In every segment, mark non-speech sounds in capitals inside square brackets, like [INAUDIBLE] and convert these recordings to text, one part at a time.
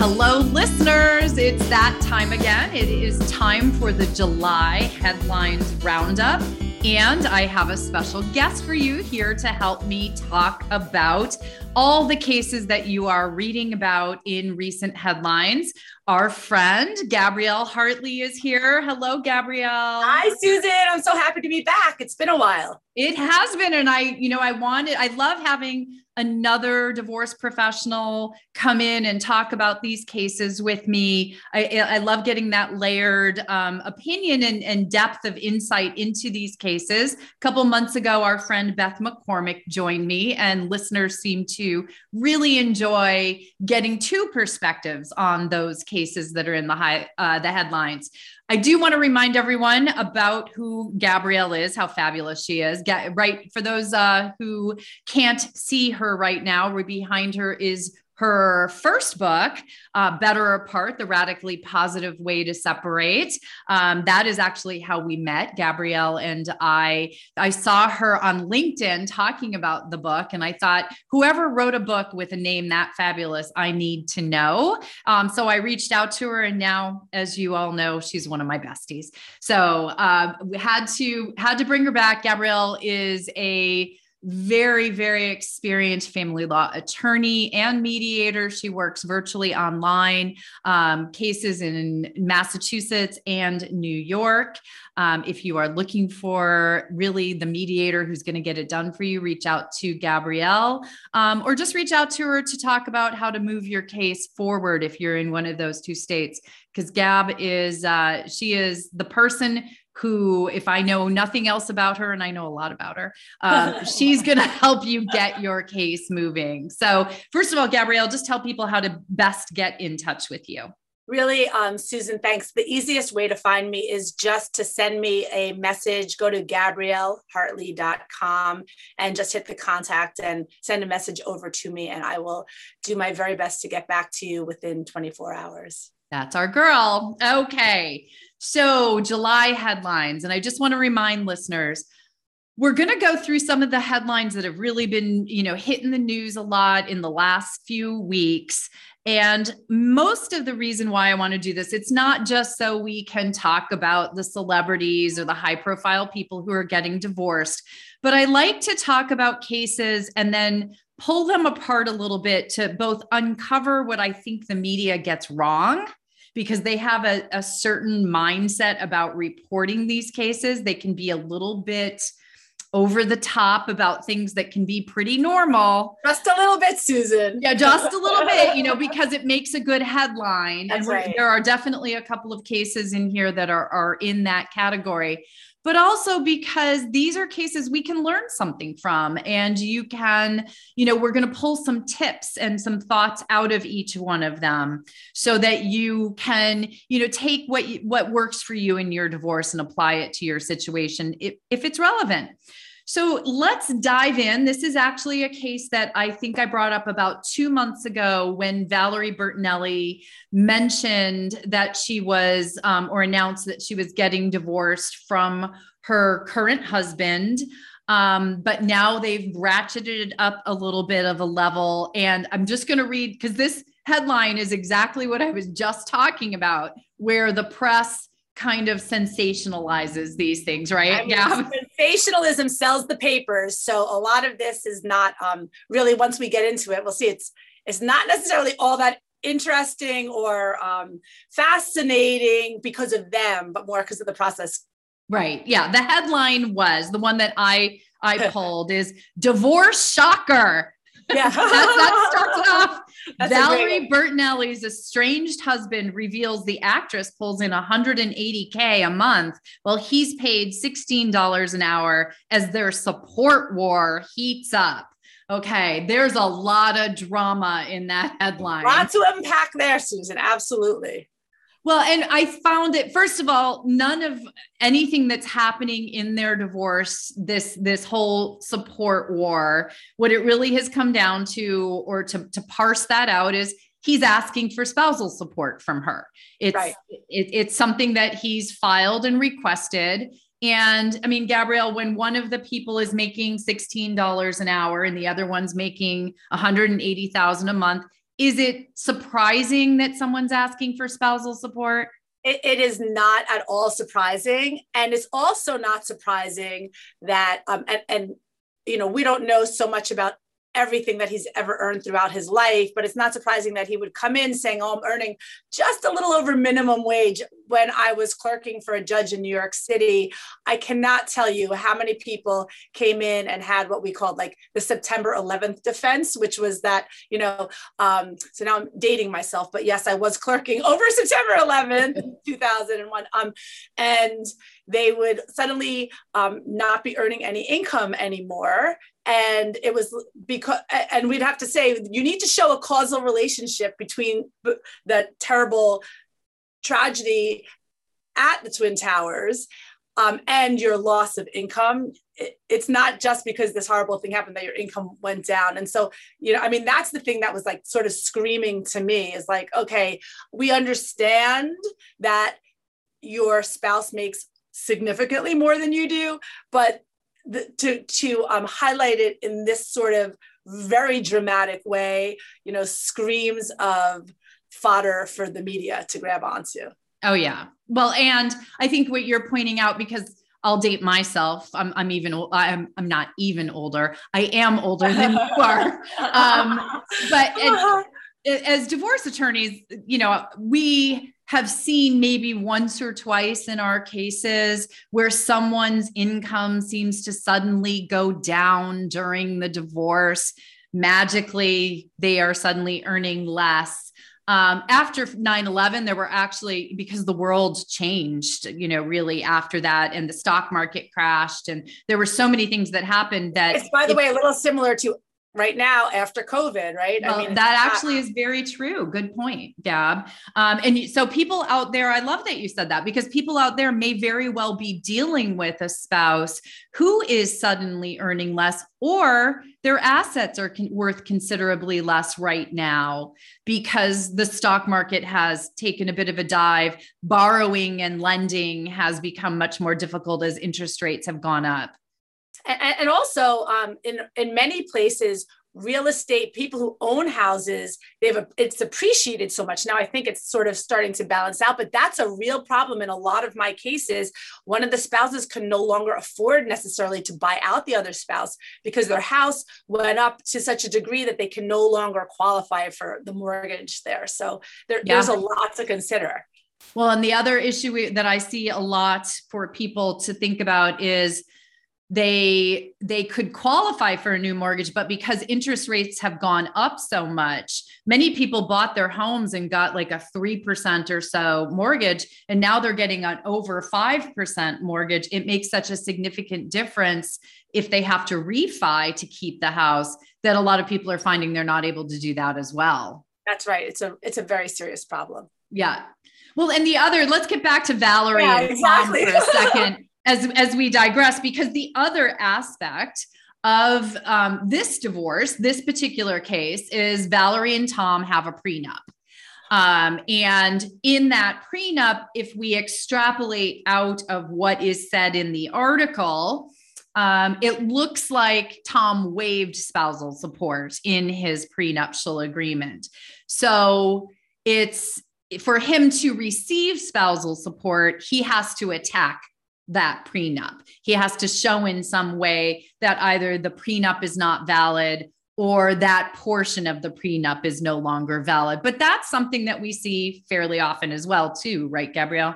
Hello, listeners. It's that time again. It is time for the July headlines roundup. And I have a special guest for you here to help me talk about all the cases that you are reading about in recent headlines. Our friend Gabrielle Hartley is here. Hello, Gabrielle. Hi, Susan. I'm so happy to be back. It's been a while. It has been. And I, you know, I wanted, I love having another divorce professional come in and talk about these cases with me. I, I love getting that layered um, opinion and, and, depth of insight into these cases. A couple months ago, our friend Beth McCormick joined me, and listeners seem to really enjoy getting two perspectives on those cases that are in the high uh, the headlines. I do want to remind everyone about who Gabrielle is, how fabulous she is. Right for those uh, who can't see her right now, behind her is her first book, uh, Better Apart The Radically Positive Way to Separate. Um, that is actually how we met, Gabrielle and I. I saw her on LinkedIn talking about the book, and I thought, whoever wrote a book with a name that fabulous, I need to know. Um, so I reached out to her, and now, as you all know, she's one of my besties. So uh, we had to had to bring her back. Gabrielle is a very, very experienced family law attorney and mediator. She works virtually online, um, cases in Massachusetts and New York. Um, if you are looking for really the mediator who's going to get it done for you, reach out to Gabrielle um, or just reach out to her to talk about how to move your case forward if you're in one of those two states. Because Gab is, uh, she is the person who, if I know nothing else about her, and I know a lot about her, um, [LAUGHS] she's going to help you get your case moving. So, first of all, Gabrielle, just tell people how to best get in touch with you. Really, um, Susan, thanks. The easiest way to find me is just to send me a message. Go to gabriellehartley.com and just hit the contact and send a message over to me, and I will do my very best to get back to you within 24 hours. That's our girl. Okay. So, July headlines. And I just want to remind listeners we're going to go through some of the headlines that have really been, you know, hitting the news a lot in the last few weeks. And most of the reason why I want to do this, it's not just so we can talk about the celebrities or the high profile people who are getting divorced, but I like to talk about cases and then pull them apart a little bit to both uncover what I think the media gets wrong because they have a, a certain mindset about reporting these cases. They can be a little bit over the top about things that can be pretty normal. Just a little bit, Susan. Yeah, just a little bit, you know, [LAUGHS] because it makes a good headline. That's and right. there are definitely a couple of cases in here that are, are in that category but also because these are cases we can learn something from and you can you know we're going to pull some tips and some thoughts out of each one of them so that you can you know take what what works for you in your divorce and apply it to your situation if, if it's relevant so let's dive in. This is actually a case that I think I brought up about two months ago when Valerie Bertinelli mentioned that she was, um, or announced that she was getting divorced from her current husband. Um, but now they've ratcheted up a little bit of a level. And I'm just going to read because this headline is exactly what I was just talking about, where the press kind of sensationalizes these things, right? I mean, yeah. [LAUGHS] Sensationalism sells the papers. So a lot of this is not um, really, once we get into it, we'll see it's it's not necessarily all that interesting or um, fascinating because of them, but more because of the process. Right. Yeah. The headline was the one that I I [LAUGHS] pulled is divorce shocker. Yeah. [LAUGHS] that, starts [LAUGHS] off. That's Valerie Bertinelli's estranged husband reveals the actress pulls in 180K a month while he's paid $16 an hour as their support war heats up. Okay, there's a lot of drama in that headline. Lots to unpack there, Susan. Absolutely. Well, and I found it first of all, none of anything that's happening in their divorce, this this whole support war, what it really has come down to, or to, to parse that out, is he's asking for spousal support from her. It's right. it, it's something that he's filed and requested. And I mean, Gabrielle, when one of the people is making $16 an hour and the other one's making 180,000 a month, is it surprising that someone's asking for spousal support? It, it is not at all surprising. And it's also not surprising that, um, and, and, you know, we don't know so much about everything that he's ever earned throughout his life. But it's not surprising that he would come in saying, Oh, I'm earning just a little over minimum wage when I was clerking for a judge in New York City. I cannot tell you how many people came in and had what we called like the September 11th defense, which was that, you know, um, so now I'm dating myself, but yes, I was clerking [LAUGHS] over September 11th, 2001. Um, and they would suddenly um, not be earning any income anymore. And it was because and we'd have to say you need to show a causal relationship between the terrible tragedy at the twin towers um, and your loss of income. It, it's not just because this horrible thing happened that your income went down. And so you know i mean that's the thing that was like sort of screaming to me is like okay we understand that your spouse makes significantly more than you do but the, to to um, highlight it in this sort of very dramatic way, you know, screams of fodder for the media to grab onto. Oh yeah. Well, and I think what you're pointing out because I'll date myself. I'm, I'm even, I'm, I'm not even older. I am older than you are. [LAUGHS] Um, but [LAUGHS] as divorce attorneys, you know, we have seen maybe once or twice in our cases where someone's income seems to suddenly go down during the divorce. Magically, they are suddenly earning less. Um, after 9-11 there were actually because the world changed you know really after that and the stock market crashed and there were so many things that happened that it's by the it, way a little similar to right now after COVID, right? Well, I mean, that actually is very true. Good point, Gab. Um, and so people out there, I love that you said that because people out there may very well be dealing with a spouse who is suddenly earning less or their assets are con- worth considerably less right now because the stock market has taken a bit of a dive. Borrowing and lending has become much more difficult as interest rates have gone up and, and also um, in in many places real estate people who own houses they've it's appreciated so much. Now i think it's sort of starting to balance out but that's a real problem in a lot of my cases. One of the spouses can no longer afford necessarily to buy out the other spouse because their house went up to such a degree that they can no longer qualify for the mortgage there. So there, yeah. there's a lot to consider. Well and the other issue that i see a lot for people to think about is they they could qualify for a new mortgage but because interest rates have gone up so much many people bought their homes and got like a 3% or so mortgage and now they're getting an over 5% mortgage. It makes such a significant difference if they have to refi to keep the house that a lot of people are finding they're not able to do that as well. That's right. It's a it's a very serious problem. Yeah. Well and the other let's get back to valerie yeah, exactly. for a [LAUGHS] second as as we digress because the other aspect of um, this divorce this particular case is valerie and tom have a prenup. Um, and in that prenup if we extrapolate out of what is said in the article um, it looks like tom waived spousal support in his prenuptial agreement. So it's for him to receive spousal support he has to attack that prenup. He has to show in some way that either the prenup is not valid or that portion of the prenup is no longer valid. But that's something that we see fairly often as well, too, right, Gabrielle?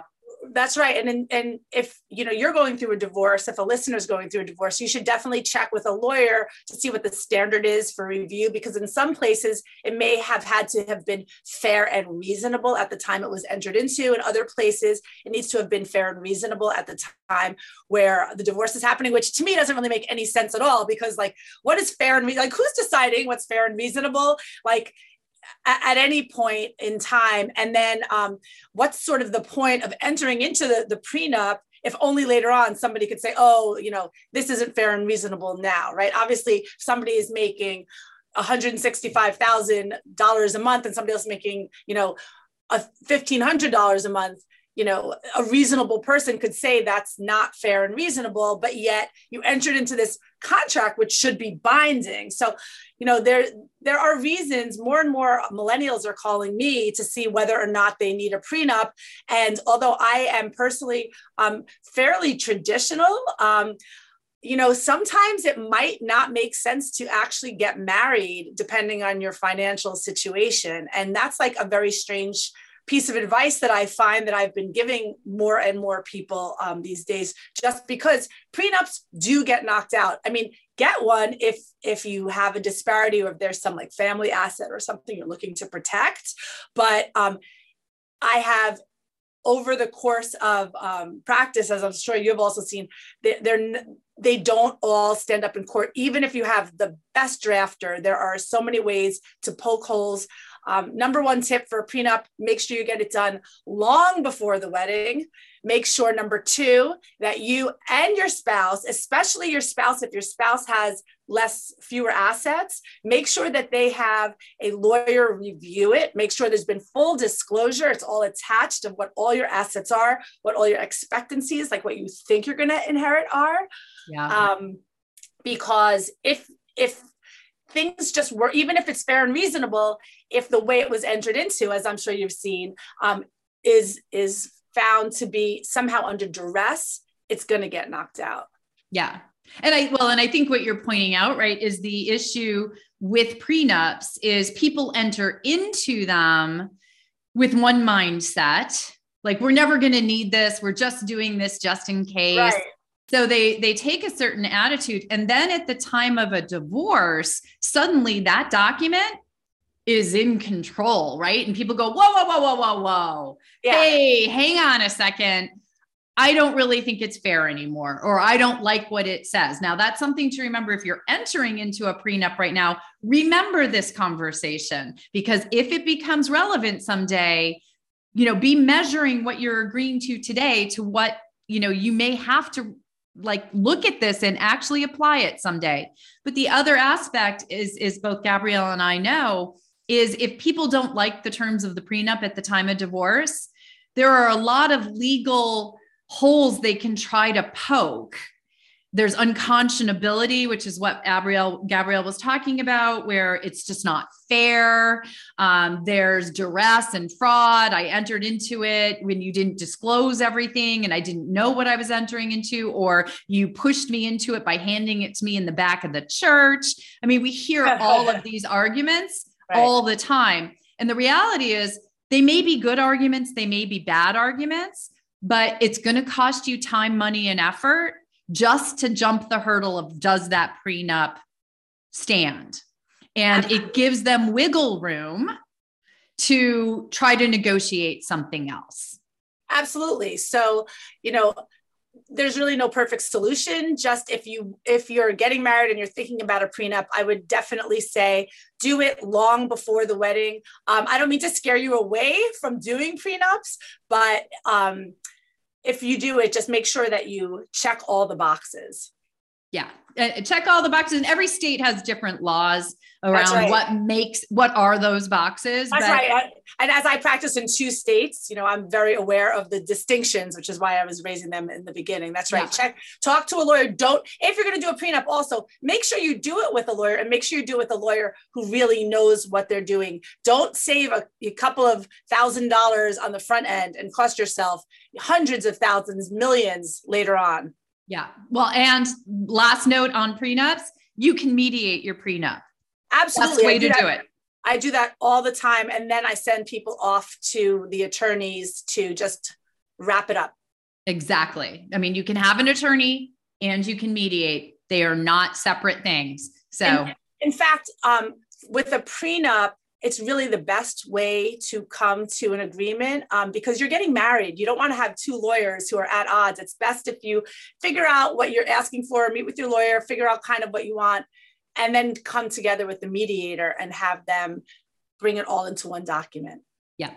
That's right. And and if you know you're going through a divorce if a listener is going through a divorce you should definitely check with a lawyer to see what the standard is for review because in some places it may have had to have been fair and reasonable at the time it was entered into. In other places it needs to have been fair and reasonable at the time where the divorce is happening which to me doesn't really make any sense at all because like what is fair and re- like who's deciding what's fair and reasonable? Like at any point in time. And then um, what's sort of the point of entering into the, the prenup if only later on somebody could say oh you know this isn't fair and reasonable now right? Obviously somebody is making $165000 a month and somebody else making you know a $1500 a month you know a reasonable person could say that's not fair and reasonable but yet you entered into this contract which should be binding. So you know there there are reasons more and more millennials are calling me to see whether or not they need a prenup. And although i am personally um, fairly traditional um, you know sometimes it might not make sense to actually get married depending on your financial situation. And that's like a very strange piece of advice that I find that I've been giving more and more people um, these days, just because prenups do get knocked out. I mean, get one if if you have a disparity or if there's some like family asset or something you're looking to protect. But um, I have over the course of um, practice, as I'm sure you've also seen, they, they're they don't all stand up in court. Even if you have the best drafter, there are so many ways to poke holes. Um, number one tip for a prenup make sure you get it done long before the wedding. Make sure, number two, that you and your spouse, especially your spouse, if your spouse has less, fewer assets, make sure that they have a lawyer review it. Make sure there's been full disclosure. It's all attached of what all your assets are, what all your expectancies, like what you think you're going to inherit are. Yeah. Um, because if, if things just were even if it's fair and reasonable if the way it was entered into as i'm sure you've seen um, is is found to be somehow under duress it's going to get knocked out. Yeah. And i well and i think what you're pointing out right is the issue with prenups is people enter into them with one mindset like we're never going to need this we're just doing this just in case. Right so they they take a certain attitude and then at the time of a divorce suddenly that document is in control right and people go whoa whoa whoa whoa whoa whoa yeah. hey hang on a second I don't really think it's fair anymore, or I don't like what it says. Now, that's something to remember if you're entering into a prenup right now. Remember this conversation because if it becomes relevant someday, you know, be measuring what you're agreeing to today to what, you know, you may have to like look at this and actually apply it someday. But the other aspect is is both gabrielle and i know is if people don't like the terms of the prenup at the time of divorce there are a lot of legal holes they can try to poke there's unconscionability, which is what Gabrielle Gabrielle was talking about, where it's just not fair. Um, there's duress and fraud. I entered into it when you didn't disclose everything, and I didn't know what I was entering into, or you pushed me into it by handing it to me in the back of the church. I mean, we hear [LAUGHS] all of these arguments right. all the time, and the reality is they may be good arguments, they may be bad arguments, but it's going to cost you time, money, and effort just to jump the hurdle of does that prenup stand? And it gives them wiggle room to try to negotiate something else. Absolutely. So, you know, there's really no perfect solution just if you if you're getting married and you're thinking about a prenup i would definitely say do it long before the wedding um, i don't mean to scare you away from doing prenups but um, if you do it, just make sure that you check all the boxes. Yeah, uh, check all the boxes. And every state has different laws around right. what makes what are those boxes. That's but, right. And as I practice in two states, you know, I'm very aware of the distinctions, which is why I was raising them in the beginning. That's right. Yeah. Check, talk to a lawyer. Don't if you're going to do a prenup, also make sure you do it with a lawyer and make sure you do it with a lawyer who really knows what they're doing. Don't save a, a couple of thousand dollars on the front end and cost yourself hundreds of thousands, millions later on. Yeah. Well, and last note on prenups, you can mediate your prenup. Absolutely. That's way to do, do it. I do that all the time. And then I send people off to the attorneys to just wrap it up. Exactly. I mean, you can have an attorney and you can mediate. They are not separate things. So, in, in fact, um, with a prenup, it's really the best way to come to an agreement um, because you're getting married. You don't want to have two lawyers who are at odds. It's best if you figure out what you're asking for, meet with your lawyer, figure out kind of what you want, and then come together with the mediator and have them bring it all into one document. Yeah.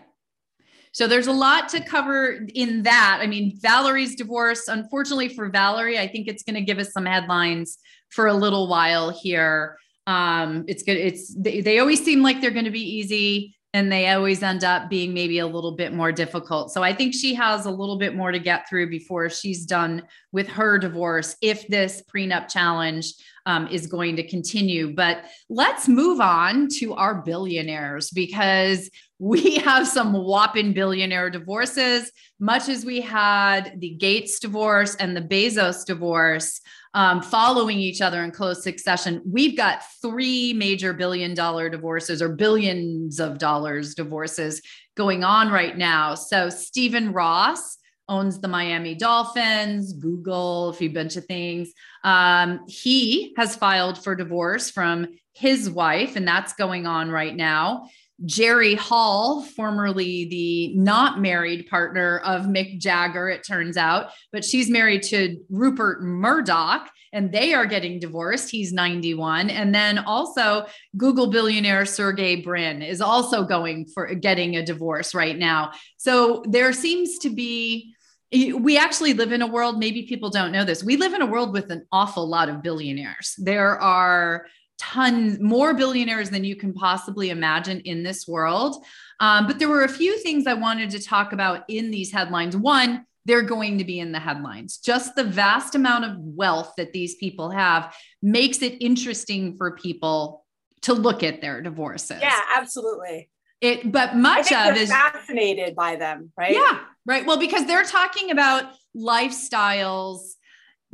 So there's a lot to cover in that. I mean, Valerie's divorce, unfortunately for Valerie, I think it's going to give us some headlines for a little while here um it's good it's they, they always seem like they're going to be easy and they always end up being maybe a little bit more difficult. So I think she has a little bit more to get through before she's done with her divorce if this prenup challenge um, is going to continue. But let's move on to our billionaires because we [LAUGHS] have some whopping billionaire divorces, much as we had the Gates divorce and the Bezos divorce um, following each other in close succession. We've got three major billion dollar divorces or billions of dollars divorces going on right now. So, Stephen Ross owns the Miami Dolphins, Google, a few bunch of things. Um, he has filed for divorce from his wife, and that's going on right now. Jerry Hall, formerly the not married partner of Mick Jagger, it turns out, but she's married to Rupert Murdoch and they are getting divorced. He's 91. And then also Google billionaire Sergey Brin is also going for getting a divorce right now. So there seems to be we actually live in a world maybe people don't know this we live in a world with an awful lot of billionaires there are tons more billionaires than you can possibly imagine in this world. Um, but there were a few things I wanted to talk about in these headlines. One, they're going to be in the headlines. Just the vast amount of wealth that these people have makes it interesting for people to look at their divorces. Yeah, absolutely. It, but much of is fascinated by them, right? Yeah, right. Well, because they're talking about lifestyles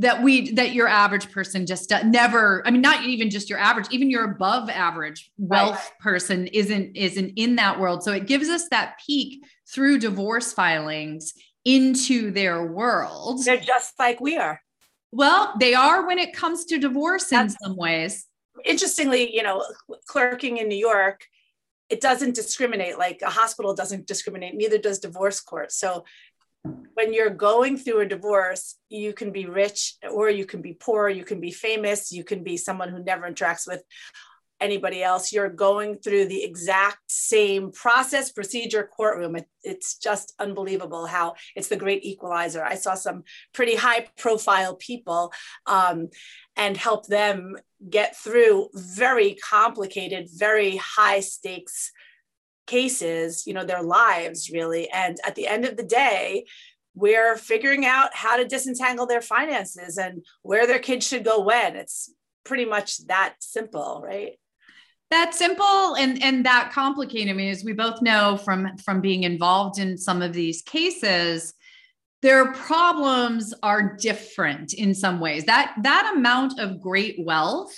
that we that your average person just never i mean not even just your average even your above average wealth right. person isn't isn't in that world. So it gives us that peek through divorce filings into their world. They're just like we are. Well they are when it comes to divorce That's, in some ways. interestingly you know clerking in new york it doesn't discriminate like a hospital doesn't discriminate neither does divorce court. So when you're going through a divorce, you can be rich or you can be poor, you can be famous, you can be someone who never interacts with anybody else. You're going through the exact same process, procedure, courtroom. It, it's just unbelievable how it's the great equalizer. I saw some pretty high profile people um, and help them get through very complicated, very high stakes cases, you know, their lives really. And at the end of the day, we're figuring out how to disentangle their finances and where their kids should go when. It's pretty much that simple, right? That simple and and that complicated. I mean, as we both know from from being involved in some of these cases, their problems are different in some ways. That that amount of great wealth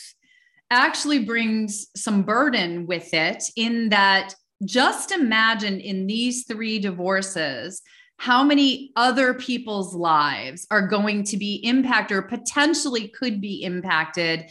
actually brings some burden with it in that just imagine in these three divorces how many other people's lives are going to be impacted or potentially could be impacted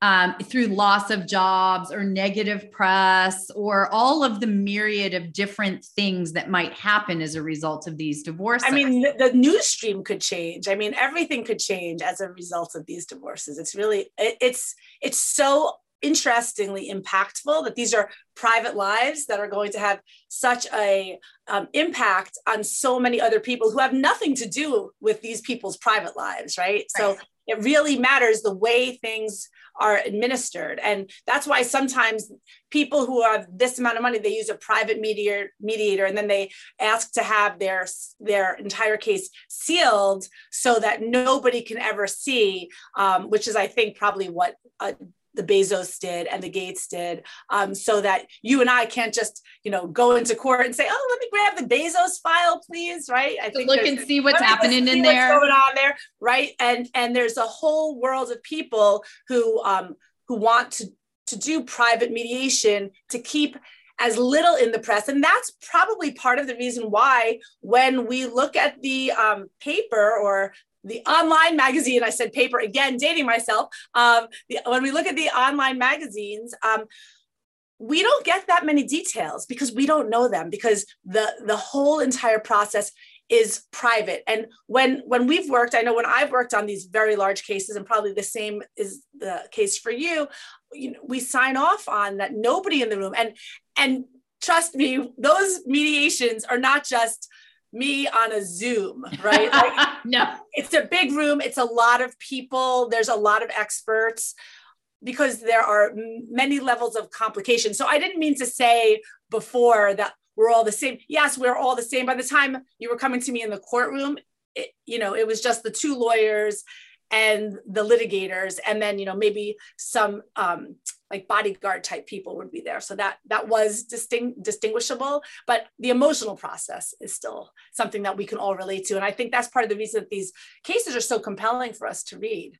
um, through loss of jobs or negative press or all of the myriad of different things that might happen as a result of these divorces. I mean, the, news stream could change. I mean, everything could change as a result of these divorces. It's really, it, it's, it's so interestingly impactful that these are private lives that are going to have such a um, impact on so many other people who have nothing to do with these people's private lives right, right. so it really matters the way things are administered and that's why sometimes people who have this amount of money they use a private mediator mediator and then they ask to have their their entire case sealed so that nobody can ever see um, which is i think probably what uh, the Bezos did and the Gates did, um, so that you and I can't just, you know, go into court and say, "Oh, let me grab the Bezos file, please." Right? I think look and see what's happening see in what's there, going on there, right? And and there's a whole world of people who um, who want to to do private mediation to keep as little in the press. And that's probably part of the reason why, when we look at the um, paper or the online magazine, I said paper again, dating myself. Um, the, when we look at the online magazines, um, we don't get that many details because we don't know them because the the whole entire process is private and when when we've worked i know when i've worked on these very large cases and probably the same is the case for you you know we sign off on that nobody in the room and and trust me those mediations are not just me on a Zoom, right? Like, [LAUGHS] no, it's a big room. It's a lot of people. There's a lot of experts because there are many levels of complication. So I didn't mean to say before that we're all the same. Yes, we're all the same. By the time you were coming to me in the courtroom, it, you know, it was just the two lawyers and the litigators, and then you know maybe some um, like bodyguard type people would be there. So that that was distinct distinguishable, but the emotional process is still something that we can all relate to, and I think that's part of the reason that these cases are so compelling for us to read.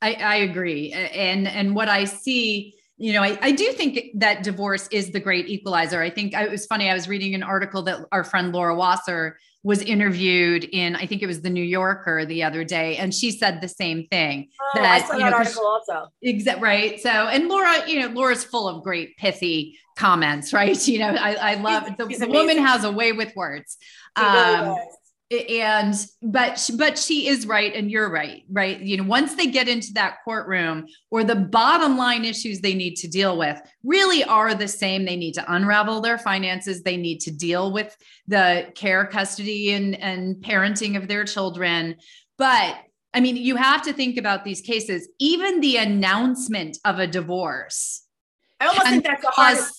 I, I agree, and and what I see you know, I, I do think that divorce is the great equalizer. I think it was funny. I was reading an article that our friend Laura Wasser was interviewed in, I think it was the New Yorker the other day, and she said the same thing. Oh, that, I saw that know, article also. Exactly right. So, and Laura, you know, Laura's full of great pithy comments, [LAUGHS] right? You know, I, I love the, the woman has a way with words. Um, and but but she is right and you're right right? You know once they get into that courtroom or the bottom line issues they need to deal with really are the same they need to unravel their finances they need to deal with the care custody and and parenting of their children. But i mean you have to think about these cases even the announcement of a divorce i almost think that's the hardest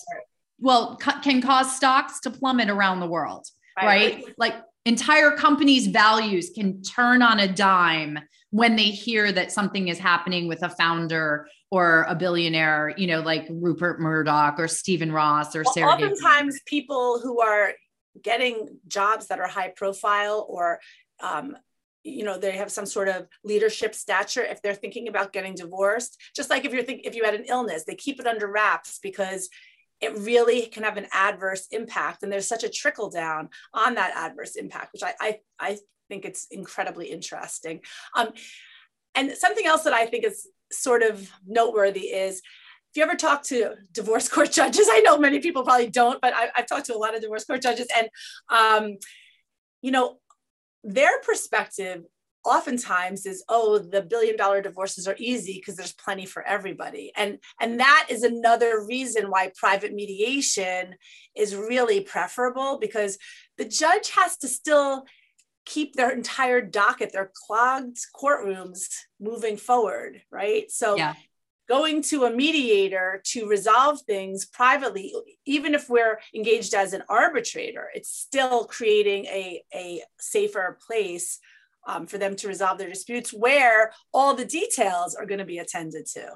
well can cause stocks to plummet around the world right, right? like entire companies' values can turn on a dime when they hear that something is happening with a founder or a billionaire, you know, like Rupert Murdoch or Stephen Ross or well, Sarah. Oftentimes, people who are getting jobs that are high profile or um, you know they have some sort of leadership stature if they're thinking about getting divorced just like if you're think if you had an illness they keep it under wraps because it really can have an adverse impact. And there's such a trickle down on that adverse impact, which I, I, I think it's incredibly interesting. Um, and something else that I think is sort of noteworthy is if you ever talk to divorce [LAUGHS] court judges, I know many people probably don't, but I, have talked to a lot of divorce court judges, and um, you know, their perspective oftentimes is oh the billion dollar divorces are easy because there's plenty for everybody and and that is another reason why private mediation is really preferable because the judge has to still keep their entire docket their clogged courtrooms moving forward right so yeah. going to a mediator to resolve things privately even if we're engaged as an arbitrator it's still creating a, a safer place um, for them to resolve their disputes where all the details are going to be attended to.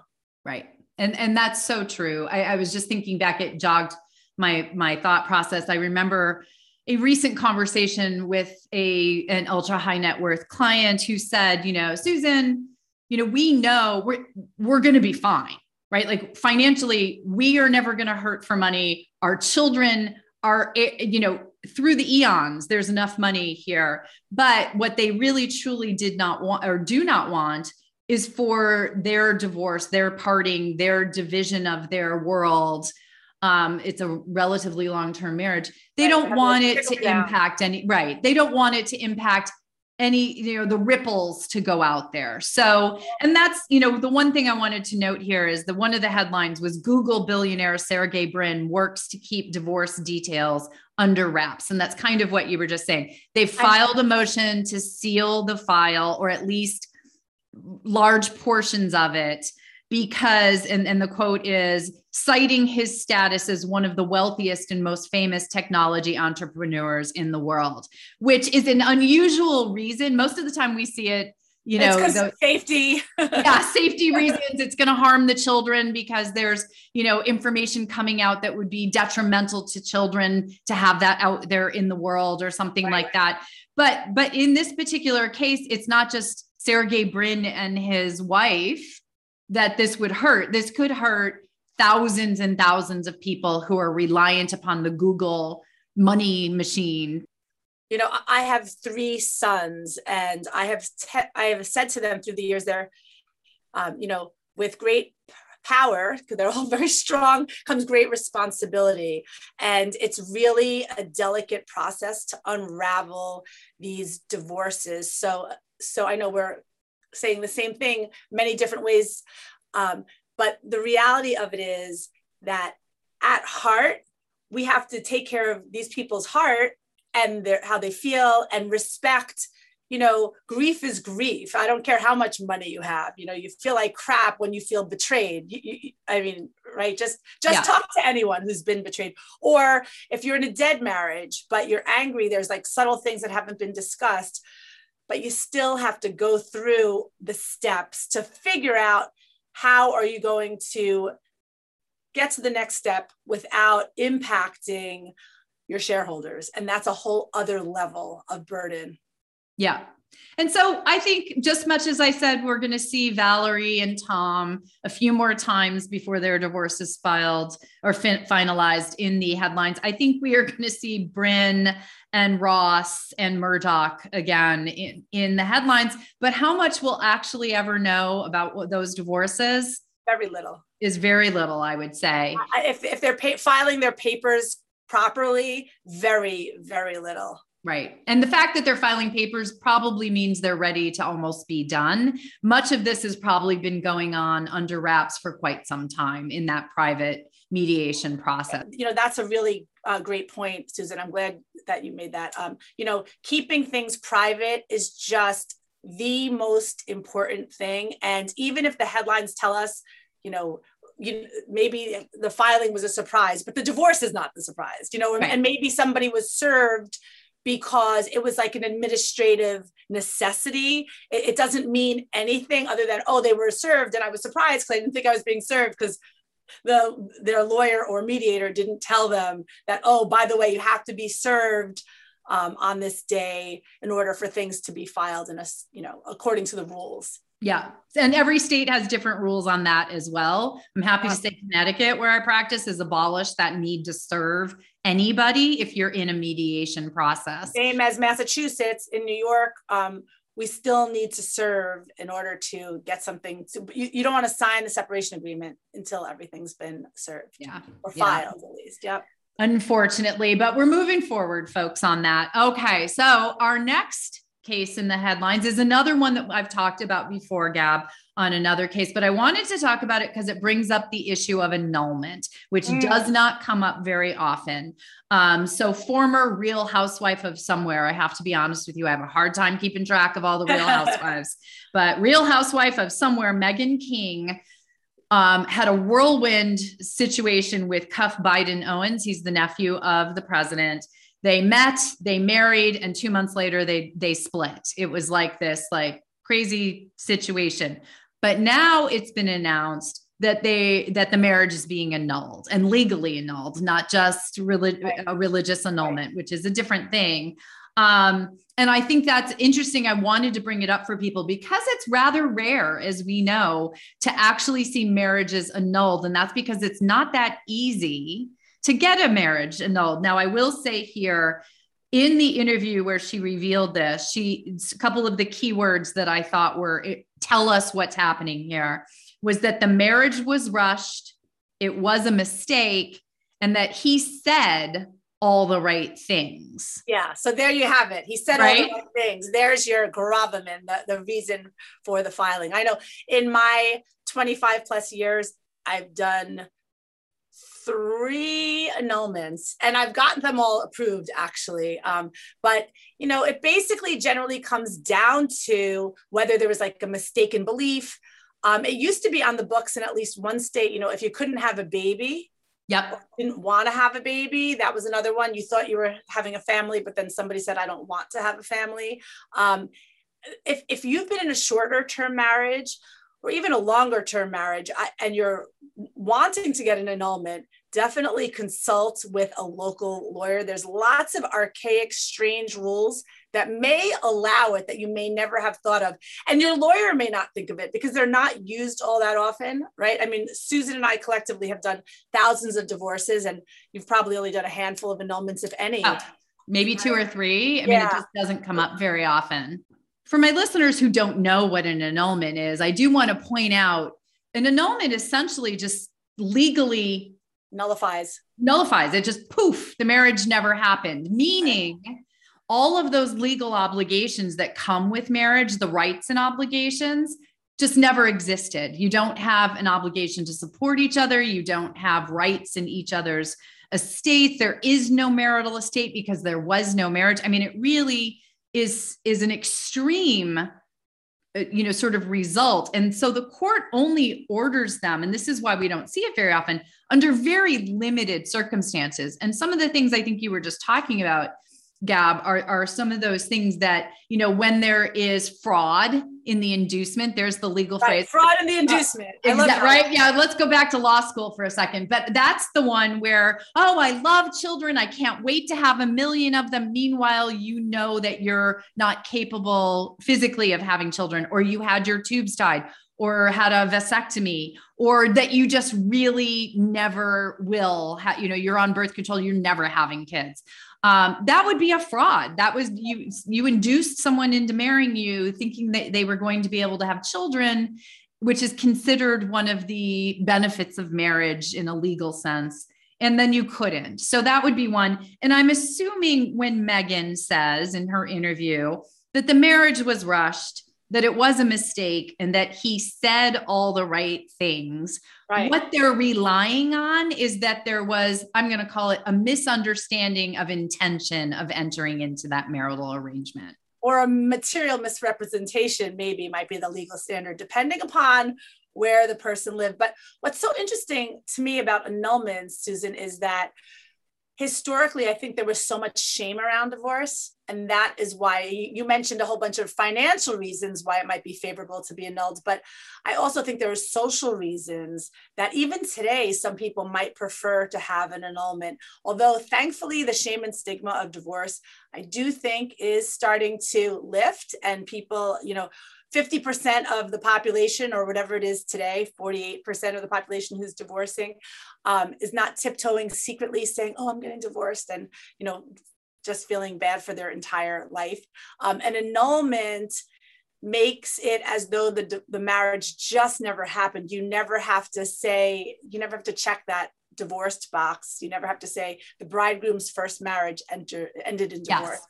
Right. And, and that's so true. I, I was just thinking back, it jogged my, my thought process. I remember a recent conversation with a, an ultra high net worth client who said, you know, Susan, you know, we know we're, we're going to be fine, right? Like financially, we are never going to hurt for money. Our children are, eh, you know, through the eons, there's enough money here. But what they really truly did not want or do not want is for their divorce, their parting, their division of their world. Um, it's a relatively long term marriage. They right. don't want it to impact any, right. They don't want it to impact any you know the ripples to go out there. So and that's you know the one thing i wanted to note here is that one of the headlines was google billionaire sergey brin works to keep divorce details under wraps. And that's kind of what you were just saying. They filed a motion to seal the file or at least large portions of it because and, and the quote is citing his status as one of the wealthiest and most famous technology entrepreneurs in the world which is an unusual reason. Most of the time we see it you know the, safety. [LAUGHS] Yeah safety reasons. It's going to harm the children because there's you know information coming out that would be detrimental to children to have that out there in the world or something right. like that. But but in this particular case it's not just sergey brin and his wife that this would hurt. This could hurt thousands and thousands of people who are reliant upon the Google money machine. You know, I have three sons, and I have te- I have said to them through the years, they're, um, you know, with great power because they're all [LAUGHS] very strong comes great responsibility and it's really a delicate process to unravel these divorces so so i know we're saying the same thing many different ways. Um, but the reality of it is that at heart, we have to take care of these people's heart and their, how they feel and respect you know, grief is grief. I don't care how much money you have. You know, you feel like crap when you feel betrayed. You, you, I mean, right? Just just yeah. talk to anyone who's been betrayed. Or if you're in a dead marriage, but you're angry, there's like subtle things that haven't been discussed, but you still have to go through the steps to figure out how are you going to get to the next step without impacting your shareholders. And that's a whole other level of burden. Yeah. And so I think just much as I said, we're going to see Valerie and Tom a few more times before their divorce is filed or fin- finalized in the headlines. I think we are going to see Brin and Ross and Murdoch again in, in the headlines. But how much we'll actually ever know about those divorces? Very little. Is very little, I would say. If, if they're pay- filing their papers properly, very, very little. Right. And the fact that they're filing papers probably means they're ready to almost be done. Much of this has probably been going on under wraps for quite some time in that private mediation process. You know, that's a really uh, great point, Susan. I'm glad that you made that. Um, you know, keeping things private is just the most important thing. And even if the headlines tell us, you know, you maybe the filing was a surprise, but the divorce is not the surprise, you know, right. and maybe somebody was served because it was like an administrative necessity. It, it, doesn't mean anything other than, oh, they were served. And I was surprised because I didn't think I was being served because the their lawyer or mediator didn't tell them that, oh, by the way, you have to be served um, on this day in order for things to be filed in a, you know, according to the rules. Yeah. And every state has different rules on that as well. I'm happy to say Connecticut, where I practice, has abolished that need to serve anybody if you're in a mediation process. Same as Massachusetts. In New York, um, we still need to serve in order to get something to, you, you don't want to sign the separation agreement until everything's been served yeah or filed yeah. at least yep unfortunately but we're moving forward folks on that okay so our next case in the headlines is another one that I've talked about before, Gab, on another case, but I wanted to talk about it because it brings up the issue of annulment, which mm. does not come up very often. Um, so, former Real Housewife of Somewhere, I have to be honest with you, I have a hard time keeping track of all the Real [LAUGHS] Housewives, but Real Housewife of Somewhere, Meghan King. Um, had a whirlwind situation with Cuffe Biden Owens. He's the nephew of the president they met, they married, and two months later they they split. It was like this like crazy situation. But now it's been announced that they that the marriage is being annulled and legally annulled, not just relig- a religious annulment, which is a different thing. Um, and I think that's interesting. I wanted to bring it up for people because it's rather rare, as we know, to actually see marriages annulled. And that's because it's not that easy to get a marriage annulled. Now, I will say here, in the interview where she revealed this, she a couple of the keywords that I thought were tell us what's happening here was that the marriage was rushed, it was a mistake, and that he said all the right things. Yeah. So there you have it. He said right? all the right things. There's your gravamen, the, the reason for the filing. I know in my 25 plus years, I've done three annulments and I've gotten them all approved actually. Um, but, you know, it basically generally comes down to whether there was like a mistaken belief. Um, it used to be on the books in at least one state, you know, if you couldn't have a baby, Yep. Didn't want to have a baby. That was another one. You thought you were having a family, but then somebody said, I don't want to have a family. Um, if, if you've been in a shorter term marriage, or even a longer term marriage I, and you're wanting to get an annulment, definitely consult with a local lawyer. There's lots of archaic, strange rules that may allow it that you may never have thought of. And your lawyer may not think of it because they're not used all that often, right? I mean, Susan and I collectively have done thousands of divorces, and you've probably only done a handful of annulments, if any. Oh, maybe two or three. I yeah. mean, it just doesn't come up very often for my listeners who don't know what an annulment is, I do want to point out an annulment essentially just legally nullifies. Nullifies. It just poof the marriage never happened. Meaning all of those legal obligations that come with marriage the rights and obligations just never existed. You don't have an obligation to support each other. You don't have rights in each other's estates. There is no marital estate because there was no marriage. I mean it really is is an extreme uh, you know sort of result. And so the court only orders them and this is why we don't see it very often under very limited circumstances. And some of the things i think you were just talking about Gab, are, are some of those things that, you know, when there is fraud in the inducement, there's the legal right. phrase. Fraud in the inducement. Uh, that, right? Yeah. Let's go back to law school for a second. But that's the one where, oh, I love children. I can't wait to have a million of them. Meanwhile, you know that you're not capable physically of having children, or you had your tubes tied, or had a vasectomy or that you just really never will ha- you know you're on birth control you're never having kids um, that would be a fraud. That was you you induced someone into marrying you thinking that they were going to be able to have children which is considered one of the benefits of marriage in a legal sense. And then you couldn't. So that would be one. And i'm assuming when Meghan says in her interview that the marriage was rushed that it was a mistake and that he said all the right things. Right. What they're relying on is that there was, I'm going to call it a misunderstanding of intention of entering into that marital arrangement. Or a material misrepresentation, maybe might be the legal standard, depending upon where the person lived. But what's so interesting to me about annulments, Susan, is that historically, I think there was so much shame around divorce. And that is why you mentioned a whole bunch of financial reasons why it might be favorable to be annulled. But I also think there are social reasons that even today, some people might prefer to have an annulment. Although thankfully, the shame and stigma of divorce, I do think is starting to lift and people, you know, 50% of the population or whatever it is today 48% of the population who's divorcing um, is not tiptoeing secretly saying oh i'm getting divorced and you know just feeling bad for their entire life. Um, an annulment makes it as though the, the marriage just never happened. You never have to say you never have to check that divorced box. You never have to say the bridegroom's first marriage enter, ended in divorce. yes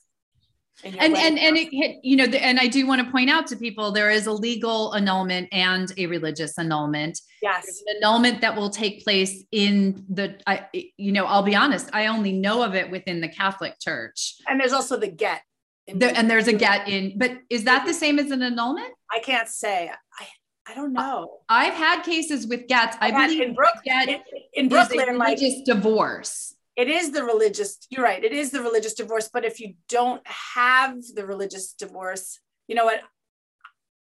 and and and it hit you know and i do want to point out to people there is a legal annulment and a religious annulment. Yes. There's an annulment that will take place in the i you know i'll be honest i only know of it within the catholic church. And there's also the get and there's a get in but is that the same as an annulment? I can't say. I I don't know. I've had cases with gets. I believe in Brooklyn, get in, in Brooklyn, like just divorce it is the religious you're right it is the religious divorce but if you don't have the religious divorce you know what?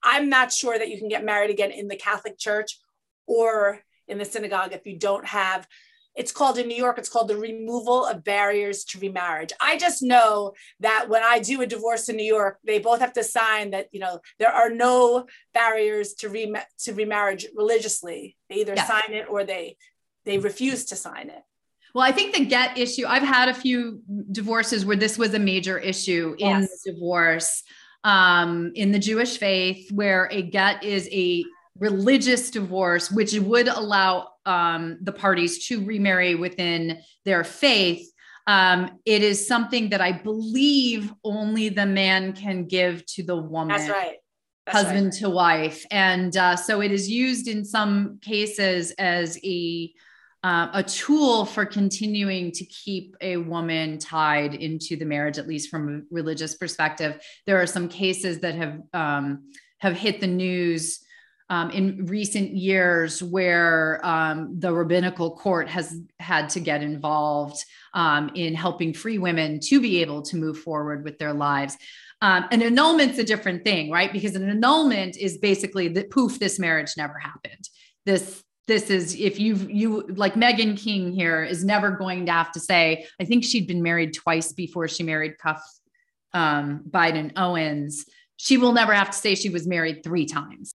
I'm not sure that you can get married again in the catholic church or in the synagogue if you don't have it's called in new york it's called the removal of barriers to remarriage. I just know that when i do a divorce in new york they both have to sign that you know there are no barriers to re to remarriage religiously. They either yes. sign it or they they refuse to sign it well, I think the get issue, I've had a few divorces where this was a major issue in yes. divorce um, in the Jewish faith, where a get is a religious divorce, which would allow um, the parties to remarry within their faith. Um, it is something that I believe only the man can give to the woman. That's right. That's husband right. to wife. And uh, so it is used in some cases as a uh, a tool for continuing to keep a woman tied into the marriage, at least from a religious perspective. There are some cases that have um, have hit the news um, in recent years where um, the rabbinical court has had to get involved um, in helping free women to be able to move forward with their lives. Um, an annulment's a different thing, right? Because an annulment is basically that poof, this marriage never happened. This this is if you you like Meghan King here is never going to have to say I think she'd been married twice before she married Cuffe um, Biden Owens. She will never have to say she was married three times.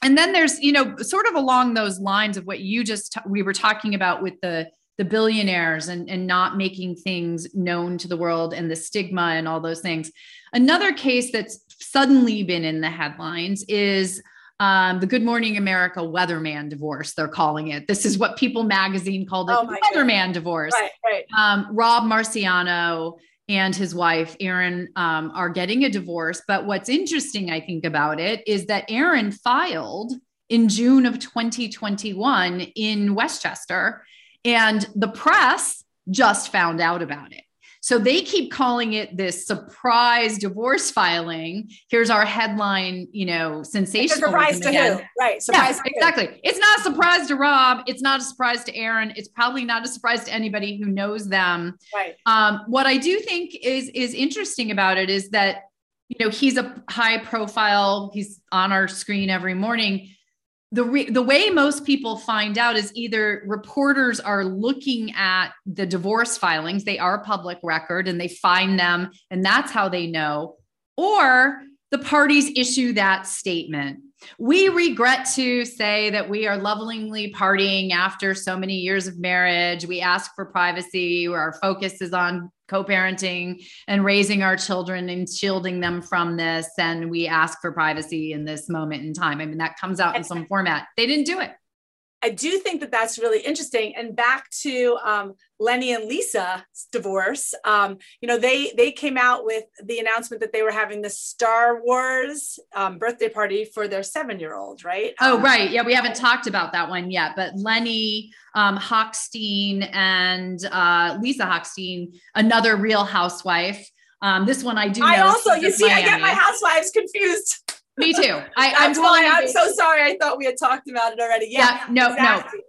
And then there's you know sort of along those lines of what you just t- we were talking about with the the billionaires and and not making things known to the world and the stigma and all those things. Another case that's suddenly been in the headlines is um, the Good Morning America Weatherman divorce, they're calling it. This is what People Magazine called it oh Weatherman divorce. Right, right. Um, Rob Marciano and his wife, Eryn, um, are getting a divorce. But what's interesting, I think, about it is that Eryn filed in June of 2021 in Westchester, and the press just found out about it. So they keep calling it this surprise divorce filing. Here's our headline, you know, sensational. Surprise to again. who? Right. Surprise yeah, exactly. It's not a surprise to Rob. It's not a surprise to Eryn. It's probably not a surprise to anybody who knows them. Right. Um, what I do think is is interesting about it is that you know he's a high profile. He's on our screen every morning the re- the way most people find out is either reporters are looking at the divorce filings they are public record and they find them and that's how they know or the parties issue that statement we regret to say that we are lovingly partying after so many years of marriage. We ask for privacy, our focus is on co parenting and raising our children and shielding them from this. And we ask for privacy in this moment in time. I mean, that comes out in some format. They didn't do it. I do think that that's really interesting. And back to um, Lenny and Lisa's divorce, um, you know, they they came out with the announcement that they were having the Star Wars um, birthday party for their seven year old, right? Oh, um, right. Yeah, we haven't talked about that one yet. But Lenny um, Hochstein and uh, Lisa Hochstein, another Real Housewife. Um, this one I do. I also, you see, Miami. I get my housewives confused. Me too. I, I'm, why I'm so sorry. I thought we had talked about it already. Yeah, yeah no, exactly. no.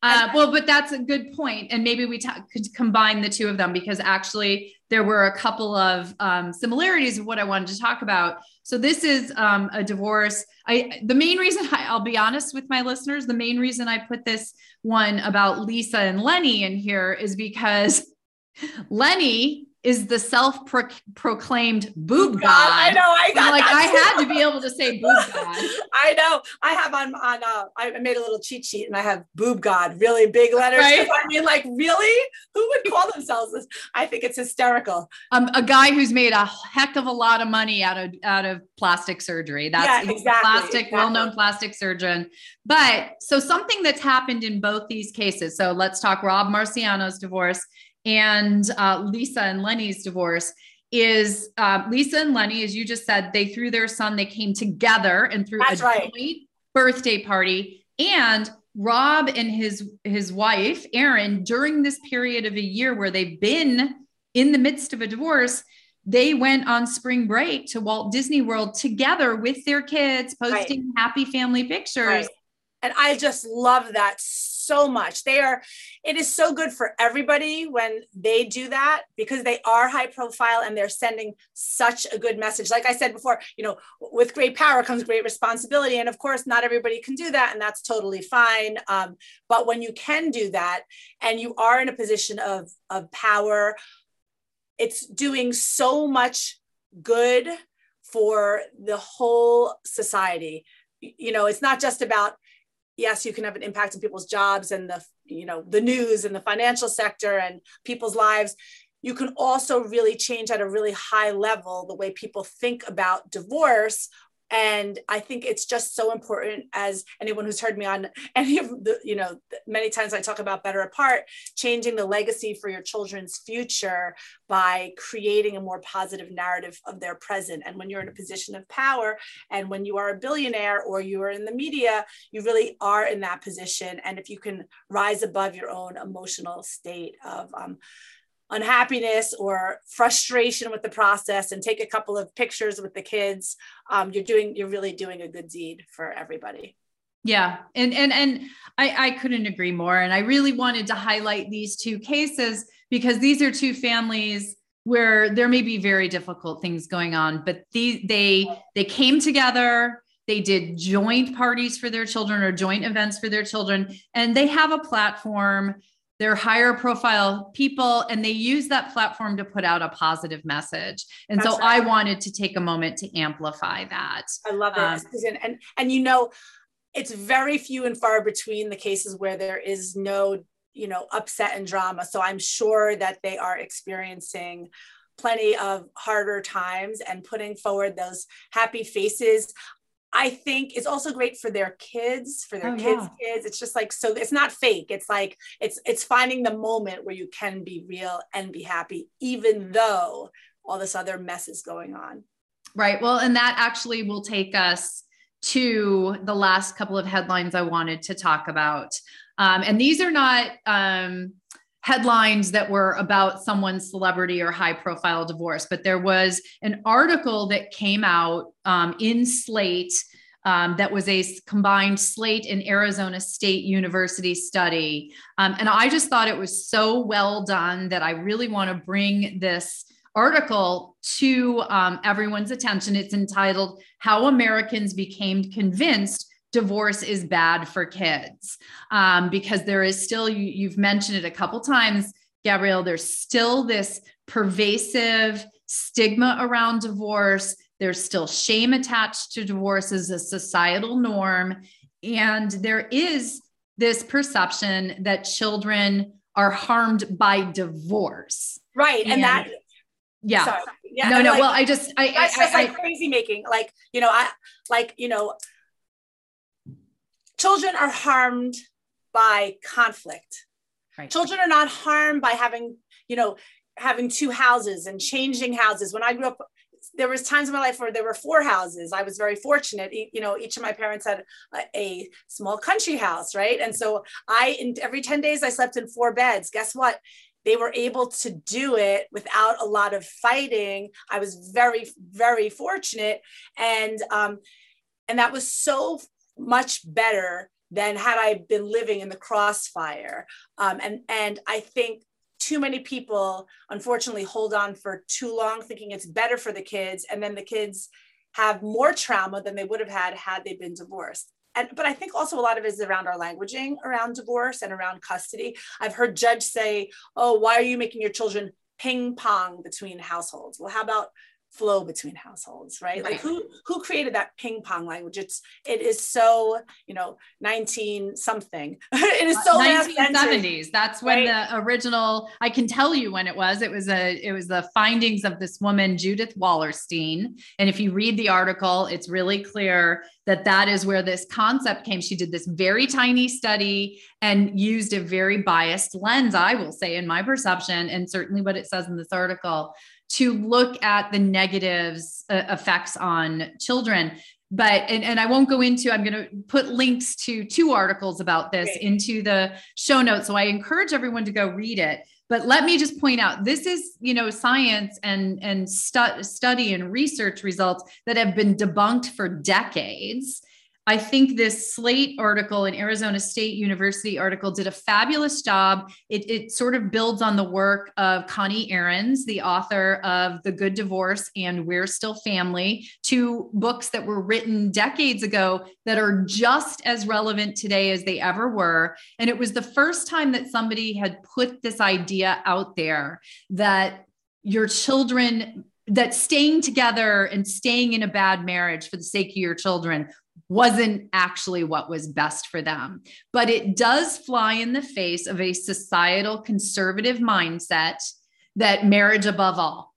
Uh, well, but that's a good point, and maybe we could combine the two of them because actually there were a couple of um, similarities of what I wanted to talk about. So this is um, a divorce. I the main reason [LAUGHS] I, I'll be honest with my listeners, the main reason I put this one about Lisa and Lenny in here is because [LAUGHS] Lenny is the self-proclaimed boob god. god. I know. I got like I had to be able to say boob [LAUGHS] god. I know. I have on on uh, I made a little cheat sheet and I have boob god really big letters. Right? I mean, like, really, who would call themselves this? I think it's hysterical. Um, a guy who's made a heck of a lot of money out of out of plastic surgery. That's yeah, exactly, plastic, exactly. well-known plastic surgeon. But so something that's happened in both these cases. So let's talk Rob Marciano's divorce and uh, Lisa and Lenny's divorce is uh, Lisa and Lenny, as you just said, they threw their son, they came together and threw That's a right. joint birthday party. And Rob and his his wife, Eryn, during this period of a year where they've been in the midst of a divorce, they went on spring break to Walt Disney World together with their kids, posting right. happy family pictures. Right. And I just love that so much. They are, it is so good for everybody when they do that because they are high profile and they're sending such a good message. Like I said before, you know, with great power comes great responsibility. And of course, not everybody can do that, and that's totally fine. Um, but when you can do that and you are in a position of, of power, it's doing so much good for the whole society you know it's not just about yes you can have an impact on people's jobs and the you know the news and the financial sector and people's lives. You can also really change at a really high level the way people think about divorce and i think it's just so important as anyone who's heard me on [LAUGHS] any of the you know many times i talk about better apart changing the legacy for your children's future by creating a more positive narrative of their present. And when you're in a position of power and when you are a billionaire or you are in the media you really are in that position. And if you can rise above your own emotional state of um, unhappiness or frustration with the process and take a couple of pictures with the kids um, you're doing you're really doing a good deed for everybody. Yeah and and and I, I couldn't agree more and i really wanted to highlight these two cases because these are two families where there may be very difficult things going on but these they they came together they did joint parties for their children or joint events for their children and they have a platform they're higher profile people and they use that platform to put out a positive message and That's so right. i wanted to take a moment to amplify that i love it um, Susan. and and you know it's very few and far between the cases where there is no you know upset and drama so i'm sure that they are experiencing plenty of harder times and putting forward those happy faces I think it's also great for their kids, for their oh, kids' yeah. kids. It's just like so it's not fake. It's like it's it's finding the moment where you can be real and be happy, even though all this other mess is going on. Right. Well, and that actually will take us to the last couple of headlines I wanted to talk about. Um, and these are not um, headlines that were about someone's celebrity or high profile divorce, but there was an article that came out um, in Slate. Um, that was a combined Slate and Arizona State University study. Um, and I just thought it was so well done that I really want to bring this article to um, everyone's attention. It's entitled How Americans Became Convinced Divorce is Bad for Kids. Um, because there is still, you, you've mentioned it a couple times, Gabrielle, there's still this pervasive stigma around divorce. There's still shame attached to divorce as a societal norm. And there is this perception that children are harmed by divorce. Right. And, and that yeah. Sorry. Yeah. No, no. Like, well, I just, I, that's I, just I, like I, crazy making. Like, you know, I, like, you know, children are harmed by conflict. Right. Children are not harmed by having, you know, having two houses and changing houses. When I grew up, there was times in my life where there were four houses. I was very fortunate. You know, each of my parents had a, a small country house, right? And so I, in every 10 days, I slept in four beds. Guess what? they were able to do it without a lot of fighting. I was very, very fortunate. And, um, and that was so much better than had I been living in the crossfire. Um, and, and I think too many people, unfortunately, hold on for too long, thinking it's better for the kids. And then the kids have more trauma than they would have had had they been divorced and but I think also a lot of it is around our languaging around divorce and around custody. I've heard judge say, "Oh, why are you making your children ping pong between households?" Well, how about flow between households right? right. like who who created that ping pong language? It's it is so you know 19 something. [LAUGHS] It is so 1970s that's when right? the original i can tell you when it was. It was a it was the findings of this woman judith wallerstein. And if you read the article it's really clear that that is where this concept came. She did this very tiny study and used a very biased lens i will say in my perception and certainly what it says in this article to look at the negatives uh, effects on children. But and, and i won't go into i'm going to put links to two articles about this okay. into the show notes. So i encourage everyone to go read it. But let me just point out this is you know science and and stu- study and research results that have been debunked for decades I think this Slate article and Arizona State University article did a fabulous job. It, it, sort of builds on the work of Connie Ahrons, the author of The Good Divorce and We're Still Family, two books that were written decades ago that are just as relevant today as they ever were. And it was the first time that somebody had put this idea out there that your children that staying together and staying in a bad marriage for the sake of your children wasn't actually what was best for them. But it does fly in the face of a societal conservative mindset that marriage above all,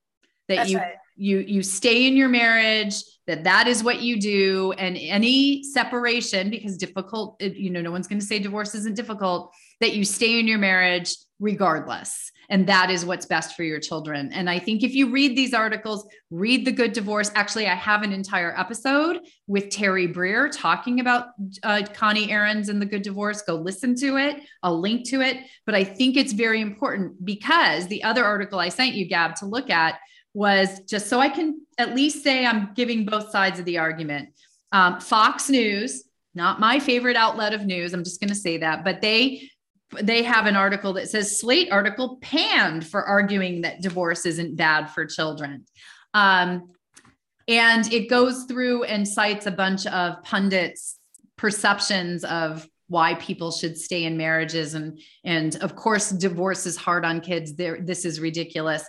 that That's you right. you you stay in your marriage, that that is what you do and any separation because difficult you know no one's going to say divorce isn't difficult that you stay in your marriage regardless and that is what's best for your children. And I think if you read these articles, read The Good Divorce. Actually, I have an entire episode with Terry Breer talking about uh, Connie Ahrons and The Good Divorce. Go listen to it. I'll link to it. But I think it's very important because the other article I sent you, Gab, to look at was just so I can at least say I'm giving both sides of the argument. Um, Fox News, not my favorite outlet of news. I'm just going to say that, but they they have an article that says Slate article panned for arguing that divorce isn't bad for children. Um, and it goes through and cites a bunch of pundits' perceptions of why people should stay in marriages. And and of course divorce is hard on kids. There this is ridiculous.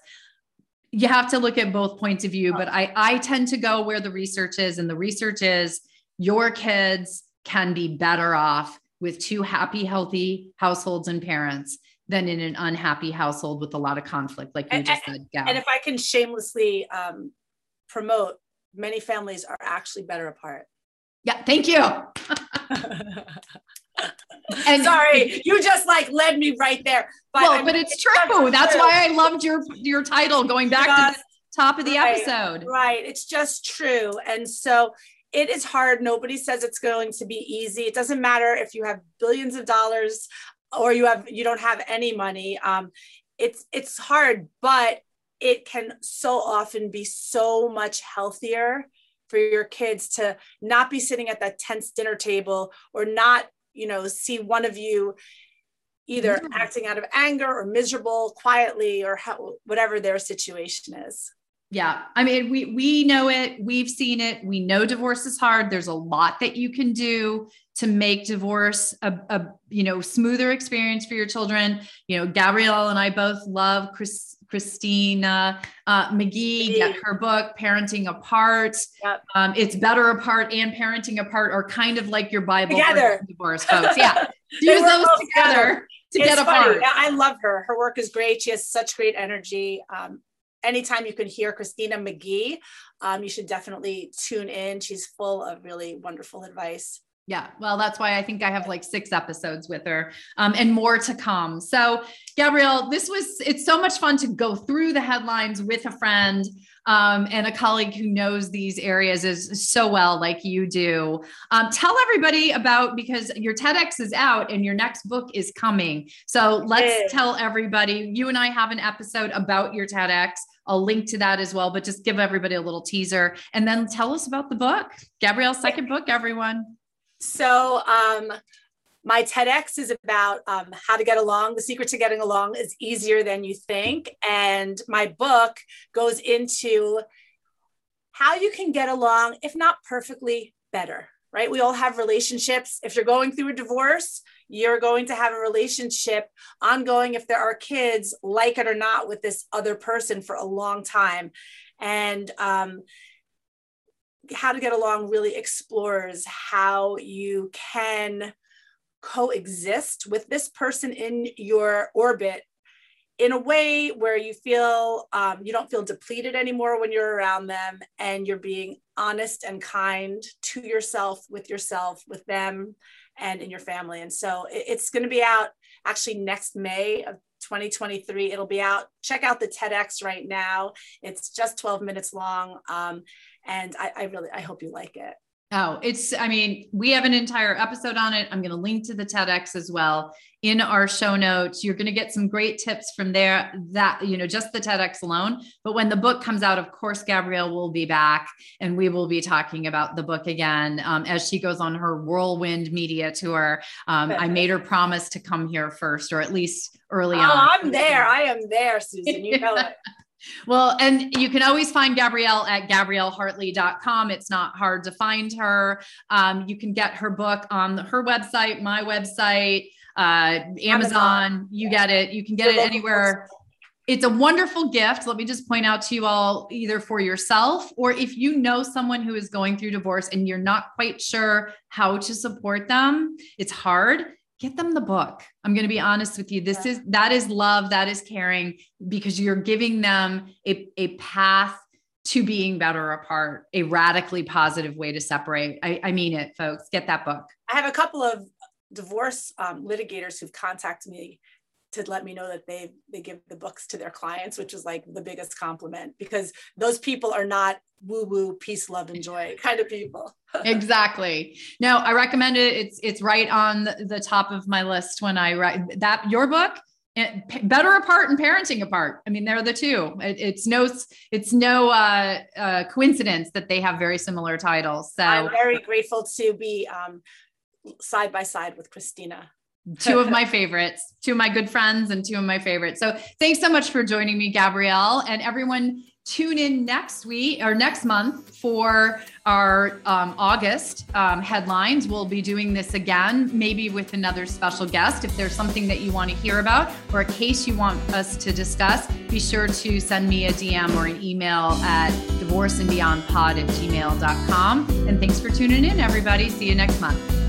You have to look at both points of view but i i tend to go where the research is and the research is your kids can be better off with two happy, healthy households and parents than in an unhappy household with a lot of conflict, like you and, just said. Yeah. And if I can shamelessly um, promote, many families are actually better apart. Yeah, thank you. [LAUGHS] and sorry, you just like led me right there. But well, I mean, but it's, it's true. That's true. why I loved your your title going back to the top of the right, episode. Right. It's just true. And so it is hard. Nobody says it's going to be easy. It doesn't matter if you have billions of dollars or you have you don't have any money um, it's it's hard but it can so often be so much healthier for your kids to not be sitting at that tense dinner table or not you know see one of you either yeah. acting out of anger or miserable quietly or how, whatever their situation is yeah. I mean, we we know it, we've seen it. We know divorce is hard. There's a lot that you can do to make divorce a, a you know smoother experience for your children. You know, Gabrielle and I both love Chris, Christina uh, McGhee. Get her book, Parenting Apart. Yep. Um, it's better apart and parenting apart are kind of like your Bible together. divorce, folks. Yeah, [LAUGHS] use those together, together to it's get funny. apart. I love her. Her work is great. She has such great energy. Um, anytime you can hear Christina McGhee, um, you should definitely tune in. She's full of really wonderful advice. Yeah, well, that's why I think I have like six episodes with her um, and more to come. So, Gabrielle, this was, it's so much fun to go through the headlines with a friend um, and a colleague who knows these areas is so well, like you do. Um, tell everybody about because your TEDx is out and your next book is coming. So, let's tell everybody. You and I have an episode about your TEDx. I'll link to that as well, but just give everybody a little teaser and then tell us about the book. Gabrielle's second book, everyone. So, um, my TEDx is about um, how to get along. The secret to getting along is easier than you think. And my book goes into how you can get along, if not perfectly, better, right? We all have relationships. If you're going through a divorce, you're going to have a relationship ongoing if there are kids, like it or not, with this other person for a long time. And um, how to get along really explores how you can coexist with this person in your orbit in a way where you feel um, you don't feel depleted anymore when you're around them and you're being honest and kind to yourself with yourself with them and in your family. And so it's going to be out actually next may of 2023 it'll be out. Check out the tedx right now. It's just 12 minutes long um, and I, I really i hope you like it Oh, it's, I mean, we have an entire episode on it. I'm going to link to the TEDx as well in our show notes. You're going to get some great tips from there that, you know, just the TEDx alone. But when the book comes out, of course, Gabrielle will be back and we will be talking about the book again um, as she goes on her whirlwind media tour. Um, I made her promise to come here first, or at least early on. oh, on. I'm there. I am there, Susan. You know it. [LAUGHS] Well, and you can always find Gabrielle at gabriellehartley.com. It's not hard to find her. Um, you can get her book on her website, my website, uh, Amazon. Amazon. You yeah. get it. You can get it anywhere. It's a wonderful gift. Let me just point out to you all either for yourself or if you know someone who is going through divorce and you're not quite sure how to support them, it's hard get them the book. I'm going to be honest with you. This is that is love, that is caring because you're giving them a, a path to being better apart, a radically positive way to separate. I, I mean it, folks. Get that book. I have a couple of divorce um, litigators who've contacted me to let me know that they they give the books to their clients, which is like the biggest compliment because those people are not woo woo peace love and joy kind of people. [LAUGHS] exactly. No, I recommend it. It's it's right on the top of my list when I write that your book. better apart and parenting apart. I mean, they're the two. It, it's no, it's no uh, uh, coincidence that they have very similar titles. So I'm very grateful to be um, side by side with Christina two of [LAUGHS] my favorites, two of my good friends, and two of my favorites. So thanks so much for joining me, Gabrielle, and everyone. Tune in next week or next month for our um, August um, headlines. We'll be doing this again, maybe with another special guest. If there's something that you want to hear about or a case you want us to discuss, be sure to send me a DM or an email at divorceandbeyondpod at gmail.com. And thanks for tuning in, everybody. See you next month.